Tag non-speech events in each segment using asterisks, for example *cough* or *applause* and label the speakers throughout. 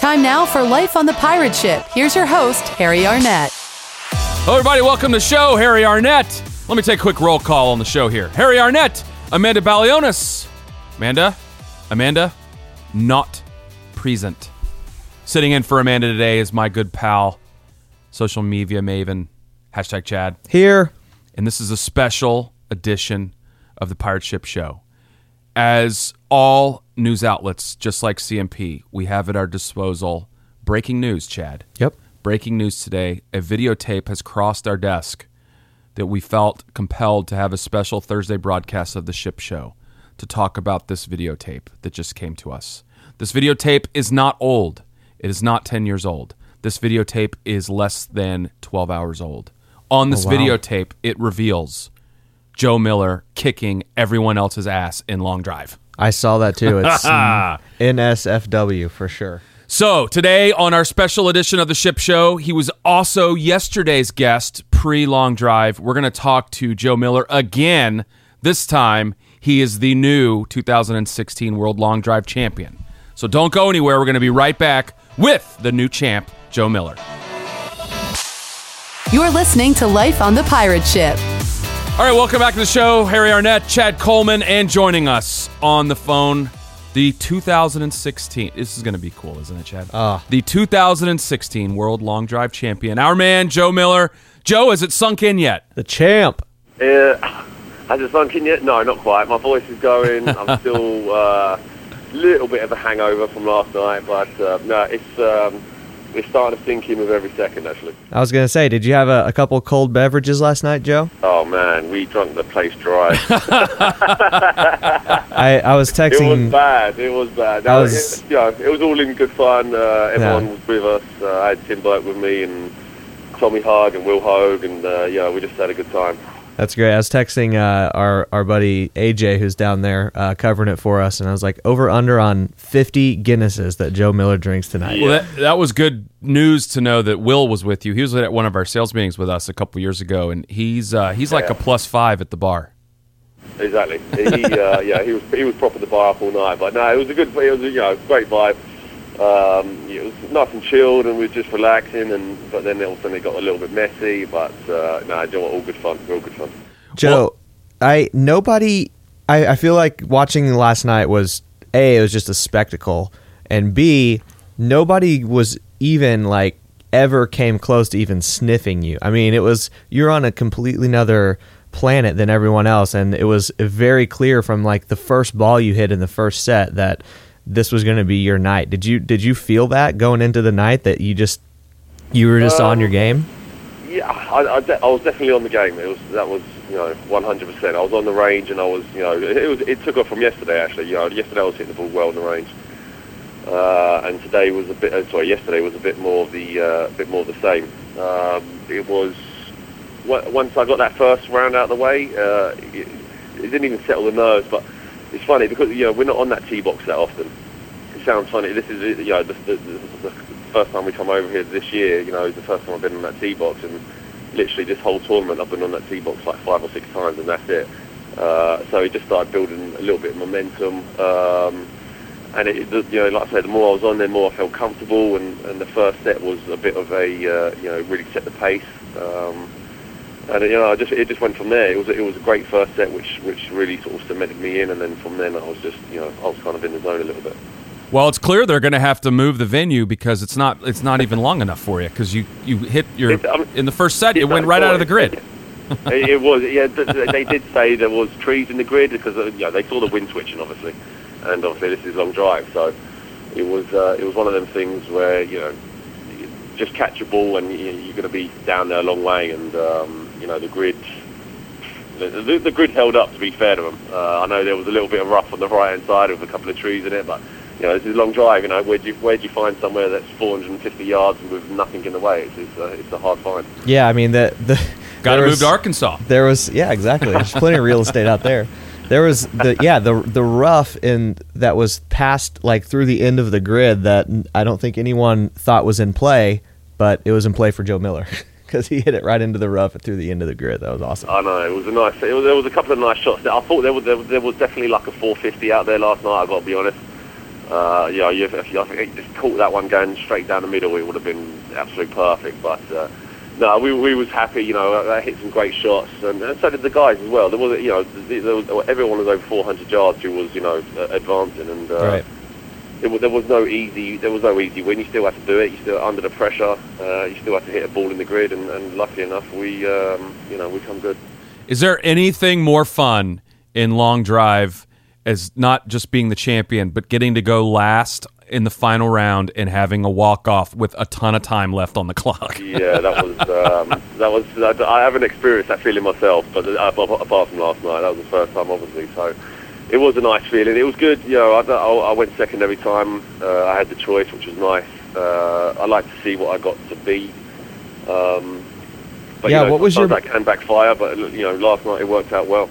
Speaker 1: Time now for Life on the Pirate Ship. Here's your host, Harry Arnett.
Speaker 2: Hello, everybody. Welcome to the show. Harry Arnett. Let me take a quick roll call on the show here. Harry Arnett, Amanda Balionis. Amanda, Amanda, not present. Sitting in for Amanda today is my good pal, social media maven, hashtag Chad.
Speaker 3: Here.
Speaker 2: And this is a special edition of the Pirate Ship Show. As all news outlets, just like CMP, we have at our disposal breaking news, Chad.
Speaker 3: Yep.
Speaker 2: Breaking news today a videotape has crossed our desk that we felt compelled to have a special Thursday broadcast of the ship show to talk about this videotape that just came to us. This videotape is not old, it is not 10 years old. This videotape is less than 12 hours old. On this
Speaker 3: Oh, wow.
Speaker 2: videotape, it reveals Joe Miller kicking everyone else's ass in long drive.
Speaker 3: I saw that too. *laughs* It's NSFW for sure.
Speaker 2: So, today on our special edition of the Ship Show, he was also yesterday's guest pre long drive. We're going to talk to Joe Miller again. This time, he is the new 2016 World Long Drive Champion. So, don't go anywhere. We're going to be right back with the new champ, Joe Miller.
Speaker 1: You're listening to Life on the Pirate Ship.
Speaker 2: All right, welcome back to the show. Harry Arnett, Chad Coleman, and joining us on the phone, the 2016. This is going to be cool, isn't it, Chad?
Speaker 3: Ah.
Speaker 2: The 2016 World Long Drive Champion, our man, Joe Miller. Joe, has it sunk in yet?
Speaker 3: The champ.
Speaker 4: Uh, *laughs* has it sunk in yet? No, not quite. My voice is going. I'm *laughs* still a uh, little bit of a hangover from last night, but uh, no, it's um, it's starting to sink in with every second. Actually.
Speaker 3: I was gonna say, did you have a, a couple cold beverages last night, Joe?
Speaker 4: Oh man, we drunk the place dry. *laughs* *laughs*
Speaker 3: I, I was texting.
Speaker 4: it was bad. It was bad.
Speaker 3: I was-
Speaker 4: it, you know, it was all in good fun. Uh, everyone
Speaker 3: Yeah.
Speaker 4: was with us. Uh, I had Tim Burke with me and Tommy Hogg and Will Hogue, and uh, yeah, we just had a good time.
Speaker 3: That's great. I was texting uh, our our buddy AJ, who's down there uh, covering it for us, and I was like, over under on 50 Guinnesses that Joe Miller drinks tonight.
Speaker 2: Well, that, that was good news to know that Will was with you. He was at one of our sales meetings with us a couple years ago, and he's uh, he's like
Speaker 4: Yeah.
Speaker 2: a plus five at the bar.
Speaker 4: Exactly. He, uh, *laughs* yeah, he was he was proper the bar up all night. But no, it was a good, it was a, you know great vibe. Um, it was nice and chilled, and we were just relaxing. And but then all of a sudden it got a little bit messy. But uh, no, you know what, all good fun, all good fun.
Speaker 3: Joe, I nobody. I, I feel like watching last night was a it was just a spectacle, and b nobody was even like ever came close to even sniffing you. I mean, it was you're on a completely another planet than everyone else, and it was very clear from like the first ball you hit in the first set that this was going to be your night. Did you did you feel that going into the night that you just you were just on
Speaker 4: Um,
Speaker 3: your game?
Speaker 4: Yeah, I, I, de- I was definitely on the game. It was that was you know 100. percent I was on the range, and I was you know it was it took off from yesterday actually. You know, yesterday I was hitting the ball well in the range, uh, and today was a bit. Uh, sorry, yesterday was a bit more the uh, bit more the same. Um, it was on- once I got that first round out of the way, uh, it, it didn't even settle the nerves. But it's funny because you know we're not on that tee box that often. It sounds funny. This is you know the, the, the, first time we come over here this year. You know, it's the first time I've been on that tee box, and literally this whole tournament I've been on that tee box like five or six times, and that's it. Uh, so it just started building a little bit of momentum. Um, and it, you know, like I said, the more I was on there, the more I felt comfortable. And, and the first set was a bit of a, uh, you know, really set the pace. Um, and you know, I just it just went from there. It was it was a great first set, which which really sort of cemented me in. And then from then, I was just, you know, I was kind of in the zone a little bit.
Speaker 2: Well, it's clear they're going to have to move the venue because it's not it's not even long enough for you because you you hit your
Speaker 4: um,
Speaker 2: in the first set it went right out of the grid. *laughs*
Speaker 4: it, it was, yeah. th- th- They did say there was trees in the grid because uh, you know, they saw the wind switching, obviously, and obviously this is long drive, so it was uh, it was one of them things where you know you just catch a ball and you, you're going to be down there a long way, and um, you know the grid. The, the, the grid held up, to be fair to them. Uh, I know there was a little bit of rough on the right hand side with a couple of trees in it, but you know this is a long drive. You know where do you where do you find somewhere that's 450 yards with nothing in the way? It's it's, uh, it's a hard find.
Speaker 3: Yeah, I mean the the
Speaker 2: Got to move to Arkansas.
Speaker 3: There was yeah, exactly. There's plenty of real estate out there. There was the yeah the the rough in that was passed like through the end of the grid that I don't think anyone thought was in play, but it was in play for Joe Miller *laughs* because he hit it right into the rough through the end of the grid. That was awesome.
Speaker 4: I know it was a nice. It was, there was a couple of nice shots. I thought there was there, was- there was definitely like a 450 out there last night. I got to be honest. Uh, you you, if you, I think he just caught that one going straight down the middle, it would have been absolutely perfect. But uh, no, we, we was happy. You know, I hit some great shots, and, and so did the guys as well. There was, you know, there was, everyone was over 400 yards who was, you know, advancing, and uh,
Speaker 3: Right.
Speaker 4: Was- there was no easy. There was no easy win. You still had to do it. You still under the pressure. Uh, you still had to hit a ball in the grid, and, and luckily enough, we, um, you know, we come good.
Speaker 2: Is there anything more fun in long drive as not just being the champion, but getting to go last in the final round and having a walk off with a ton of time left on the clock? *laughs*
Speaker 4: Yeah, that was um, that was. I haven't experienced that feeling myself, but uh, apart from last night, that was the first time, obviously. So it was a nice feeling. It was good. You know, I, I, I went second every time. Uh, I had the choice, which was nice. Uh, I like to see what I got to be. Um, but
Speaker 3: Yeah,
Speaker 4: you know,
Speaker 3: what was your-
Speaker 4: sometimes that can backfire? But you know, last night it worked out well.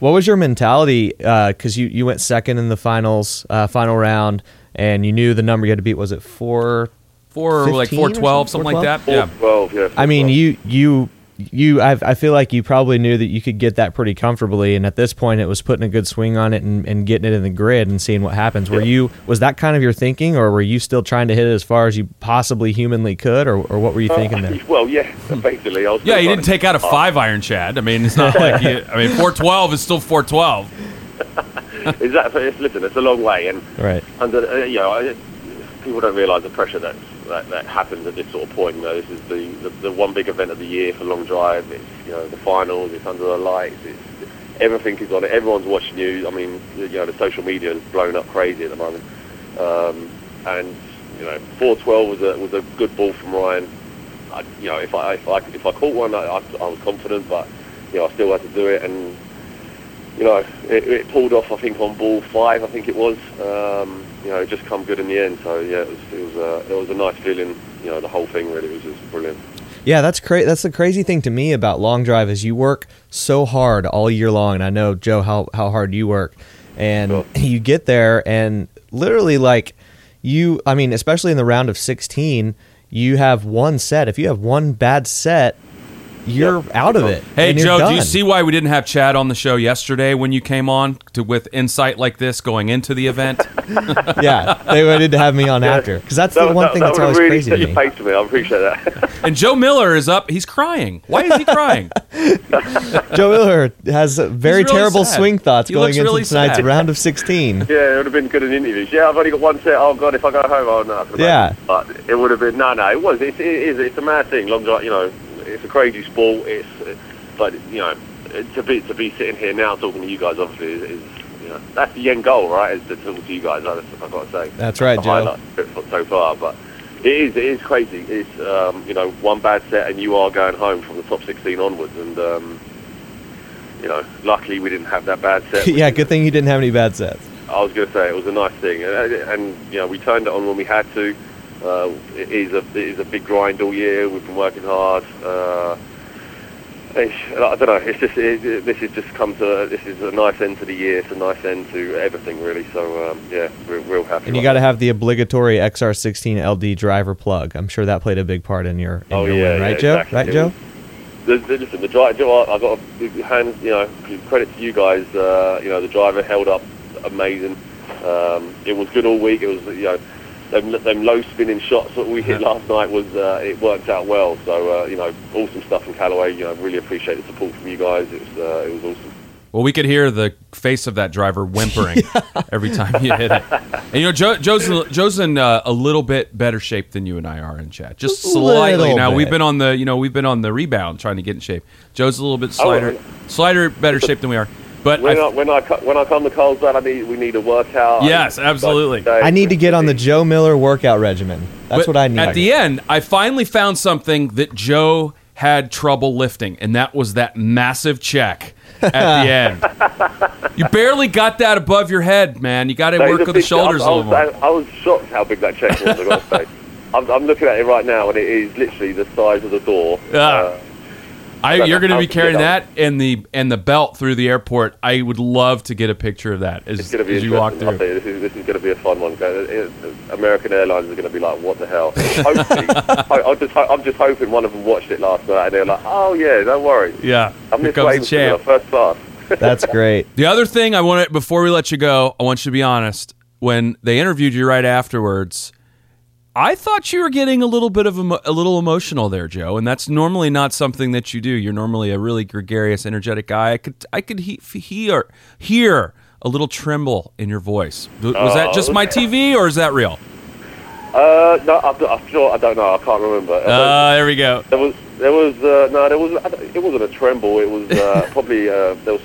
Speaker 3: What was your mentality? Because you, you went second in the finals, uh, final round, and you knew the number you had to beat. Was it four,
Speaker 2: four
Speaker 3: or like
Speaker 2: four twelve, something,
Speaker 3: something
Speaker 2: like that.
Speaker 4: Four
Speaker 2: yeah,
Speaker 4: twelve. Yeah.
Speaker 3: I mean,
Speaker 4: 4-12.
Speaker 3: you you you. I, I feel like you probably knew that you could get that pretty comfortably, and at this point, it was putting a good swing on it and, and getting it in the grid and seeing what happens. Were
Speaker 4: Yeah.
Speaker 3: you was that kind of your thinking, or were you still trying to hit it as far as you possibly humanly could, or, or what were you thinking there? *laughs*
Speaker 4: Well, yeah, *laughs* basically. I was
Speaker 2: Yeah, you didn't take out a five iron, Chad. I mean, it's not *laughs* like you, I mean, four twelve is still four twelve.
Speaker 4: Is that, listen, it's a long way, and
Speaker 3: Right.
Speaker 4: under uh, you know I, people don't realise the pressure that, that happens at this sort of point. You know, this is the, the the one big event of the year for long drive. It's you know the finals. It's under the lights. It's everything is on it. Everyone's watching you. I mean, you know, the social media is blown up crazy at the moment. Um, and you know, 412 was a was a good ball from Ryan. I, you know, if I if I if I caught one, I, I, I was confident, but you know, I still had to do it and you know, it, it pulled off. I think on ball five, I think it was. Um, you know, it just come good in the end. So yeah, it was it was a it was a nice feeling. You know, the whole thing really was just brilliant.
Speaker 3: Yeah, that's cra- That's the crazy thing to me about long drive is you work so hard all year long, and I know Joe how how hard you work, and
Speaker 4: Sure. *laughs*
Speaker 3: you get there and literally like you. I mean, especially in the round of sixteen, you have one set. If you have one bad set, you're
Speaker 4: Yep.
Speaker 3: out of it.
Speaker 2: Hey
Speaker 3: and you're
Speaker 2: Joe, do you see why we didn't have Chad on the show yesterday when you came on to with insight like this going into the event? *laughs*
Speaker 3: yeah, they wanted to have me on after because that's the one
Speaker 4: that-
Speaker 3: thing
Speaker 4: that
Speaker 3: that's
Speaker 4: would've
Speaker 3: always
Speaker 4: really
Speaker 3: crazy to me.
Speaker 4: to me. I appreciate that. *laughs*
Speaker 2: and Joe Miller is up. He's crying. Why is he crying? *laughs*
Speaker 3: Joe Miller has very
Speaker 2: really
Speaker 3: terrible
Speaker 2: sad.
Speaker 3: swing thoughts
Speaker 2: He
Speaker 3: going into
Speaker 2: really
Speaker 3: tonight's
Speaker 2: sad.
Speaker 3: round of sixteen.
Speaker 4: yeah, it would have been good in interviews. Yeah, I've only got one set. Oh god, if I go home, oh no. I can
Speaker 3: Yeah.
Speaker 4: imagine. But it would have been no, no. It was. It's, it is. It's a mad thing. Long drive. You know, it's a crazy sport. It's, but you know, to be to be sitting here now talking to you guys, obviously, is, is you know, that's the end goal, right? Is to talk to you guys. That's I've got to say.
Speaker 3: That's right, Joe.
Speaker 4: highlight of it so far, but. It is. It is crazy. It's um, you know one bad set and you are going home from the top 16 onwards, and um, you know luckily we didn't have that bad set. *laughs*
Speaker 3: yeah, good thing you didn't have any bad sets.
Speaker 4: I was going to say it was a nice thing, and, and you know we turned it on when we had to. Uh, it is a it is a big grind all year. We've been working hard. Uh, I don't know. It's just it, it- this has just come to this is a nice end to the year. It's a nice end to everything really. So um, yeah, we're real happy.
Speaker 3: And you got to have the obligatory XR16 LD driver plug. I'm sure that played a big part in your, in
Speaker 4: Oh,
Speaker 3: your
Speaker 4: yeah,
Speaker 3: win, right,
Speaker 4: yeah,
Speaker 3: Joe?
Speaker 4: exactly.
Speaker 3: Right, Joe?
Speaker 4: was- The, the, listen, the driver. I got a big hand. You know, credit to you guys. Uh, you know, the driver held up amazing. Um, it was good all week. It was you know, them, them low spinning shots that we hit last night was uh, it worked out well. So uh, you know, awesome stuff from Callaway. You know, really appreciate the support from you guys. It was uh, it was awesome.
Speaker 2: Well, we could hear the face of that driver whimpering *laughs* *laughs* every time you hit it. And you know, Joe, Joe's Joe's in uh, a little bit better shape than you and I are in Chad, just slightly.
Speaker 3: little
Speaker 2: Now we've been on the you know we've been on the rebound trying to get in shape. Joe's a little bit slighter,
Speaker 4: yeah.
Speaker 2: slighter better shape than we are. But
Speaker 4: When
Speaker 2: I-
Speaker 4: I, when I when I come to Carlsbad, I need we need a workout.
Speaker 2: Yes,
Speaker 4: I
Speaker 2: absolutely.
Speaker 3: I need to get on the Joe Miller workout regimen. That's
Speaker 2: But
Speaker 3: what I need.
Speaker 2: At the end, I finally found something that Joe had trouble lifting, and that was that massive check at the *laughs* end. You barely got that above your head, man. You got to
Speaker 4: That is
Speaker 2: work
Speaker 4: a
Speaker 2: with the shoulders
Speaker 4: I,
Speaker 2: a
Speaker 4: I
Speaker 2: little
Speaker 4: was,
Speaker 2: more.
Speaker 4: I, I was shocked how big that check was. I got to say. I'm, I'm looking at it right now, and it is literally the size of the door.
Speaker 2: Ah.
Speaker 4: Uh,
Speaker 2: I, you're going to be carrying that and the and the belt through the airport. I would love to get a picture of that as,
Speaker 4: it's going to be
Speaker 2: as you walk
Speaker 4: interesting. I'll
Speaker 2: through. *laughs*
Speaker 4: you, this is this is going to be a fun one. Uh, American Airlines are going to be like, "What the hell?" *laughs* Hopefully, I, I'm just I'm just hoping one of them watched it last night and they're like, "Oh yeah, don't worry,
Speaker 2: Yeah,
Speaker 4: I'm
Speaker 2: here
Speaker 4: this
Speaker 2: comes the champ.
Speaker 4: first class." *laughs*
Speaker 3: That's great.
Speaker 2: The other thing I want to, before we let you go, I want you to be honest. when they interviewed you right afterwards, I thought you were getting a little bit of emo- a little emotional there, Joe, and that's normally not something that you do. You're normally a really gregarious, energetic guy. I could I could he- hear hear a little tremble in your voice. Was that just my TV or is that real?
Speaker 4: Uh, no, I, I, sure, I don't know. I can't remember. Uh,
Speaker 2: there we go.
Speaker 4: there was, there was, uh, no, there was. It wasn't a tremble. It was uh, *laughs* probably uh, there was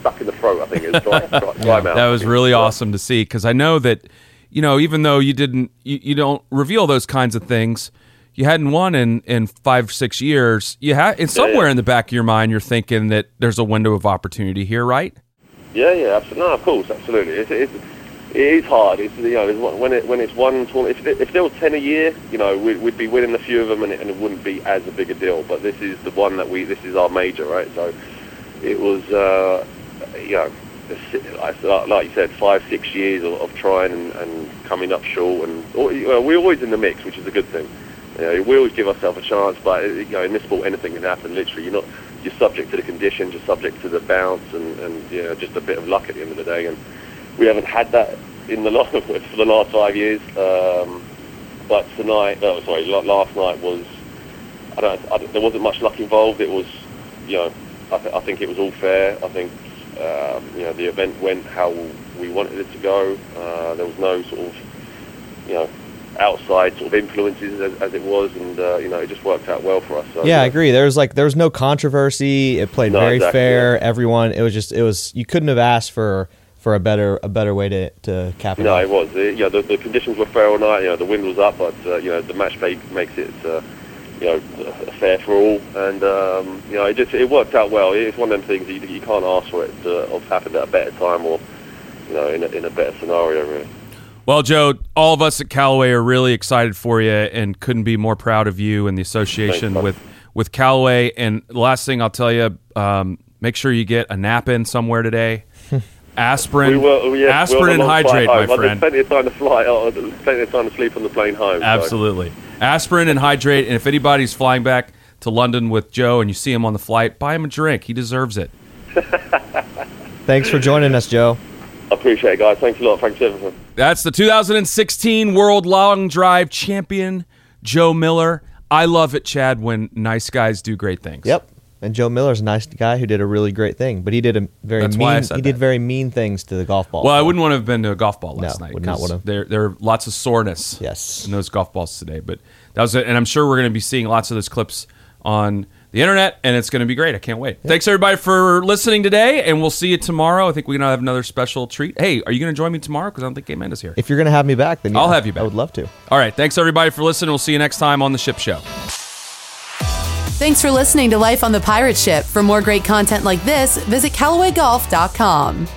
Speaker 4: stuck in the throat. I think it was dry, *laughs* dry, dry mouth.
Speaker 2: That was really awesome to see because I know that you know even though you didn't you, you don't reveal those kinds of things. You hadn't won in, in five six years. You had and somewhere
Speaker 4: yeah.
Speaker 2: in the back of your mind, you're thinking that there's a window of opportunity here, right?
Speaker 4: Yeah, yeah, absolutely. No, of course, absolutely. It's, it's, it is hard. It's you know it's when it when it's one tournament. If, if there was ten a year, you know, we'd, we'd be winning a few of them, and it, and it wouldn't be as a big a deal. But this is the one that we. This is our major, right? So it was, uh, you know, like you said, five six years of, trying and, and coming up short, and know, we're always in the mix, which is a good thing. You know, we always give ourselves a chance, but you know, in this sport, anything can happen. Literally, you're not you're subject to the conditions, you're subject to the bounce, and, and you know, just a bit of luck at the end of the day. And we haven't had that in the *laughs* last for the last five years. Um, but tonight, no, sorry, last night was. I don't, I don't. There wasn't much luck involved. It was, you know, I, th- I think it was all fair. I think, um, you know, the event went how we wanted it to go. Uh, there was no sort of, you know, outside sort of influences as, as it was, and uh, you know, it just worked out well for us. So,
Speaker 3: Yeah, I agree. There was like there was no controversy. It played
Speaker 4: No,
Speaker 3: very
Speaker 4: exactly,
Speaker 3: fair.
Speaker 4: yeah.
Speaker 3: Everyone. It was just it was you couldn't have asked for for a better a better way to to cap it
Speaker 4: No, it was. It, you know, the, the conditions were fair all night. You know, the wind was up, but uh, you know, the match play makes it, uh, you know, uh, fair for all. And um, you know, it just it worked out well. It's one of them things you, you can't ask for it to have happened at a better time or, you know, in a, in a better scenario. Really.
Speaker 2: Well, Joe, all of us at Callaway are really excited for you and couldn't be more proud of you and the association
Speaker 4: Thanks,
Speaker 2: with with Callaway. And last thing I'll tell you, um, make sure you get a nap in somewhere today. *laughs* Aspirin,
Speaker 4: We were, yes, we
Speaker 2: aspirin
Speaker 4: were
Speaker 2: and hydrate, my.
Speaker 4: I
Speaker 2: friend.
Speaker 4: plenty of time to fly. Oh, plenty of time to sleep on the plane home. so-
Speaker 2: Absolutely. Aspirin and hydrate. And if anybody's flying back to London with Joe and you see him on the flight, buy him a drink. He deserves it. *laughs*
Speaker 3: Thanks for joining us, Joe.
Speaker 4: I appreciate it, guys. Thanks a lot. Thanks for everything.
Speaker 2: That's the 2016 World Long Drive Champion, Joe Miller. I love it, Chad, when nice guys do great things.
Speaker 3: Yep. And Joe Miller's a nice guy who did a really great thing, but he did a very
Speaker 2: That's
Speaker 3: mean.
Speaker 2: why I said
Speaker 3: he did
Speaker 2: that.
Speaker 3: very mean things to the golf ball.
Speaker 2: Well, I wouldn't want to have been to a golf ball last
Speaker 3: No,
Speaker 2: night.
Speaker 3: would not
Speaker 2: 'cause
Speaker 3: wanna.
Speaker 2: There, there are lots of soreness.
Speaker 3: Yes.
Speaker 2: in those golf balls today. But that was it, and I'm sure we're going to be seeing lots of those clips on the internet, and it's going to be great. I can't wait. Thanks everybody for listening today, and we'll see you tomorrow. I think we're going to have another special treat. Hey, are you going to join me tomorrow? Because I don't think Game is here.
Speaker 3: If you're gonna have me back, then
Speaker 2: I'll
Speaker 3: yeah,
Speaker 2: have you back.
Speaker 3: I would love to.
Speaker 2: All right, thanks everybody for listening. We'll see you next time on the Ship Show.
Speaker 1: Thanks for listening to Life on the Pirate Ship. For more great content like this, visit CallawayGolf.com.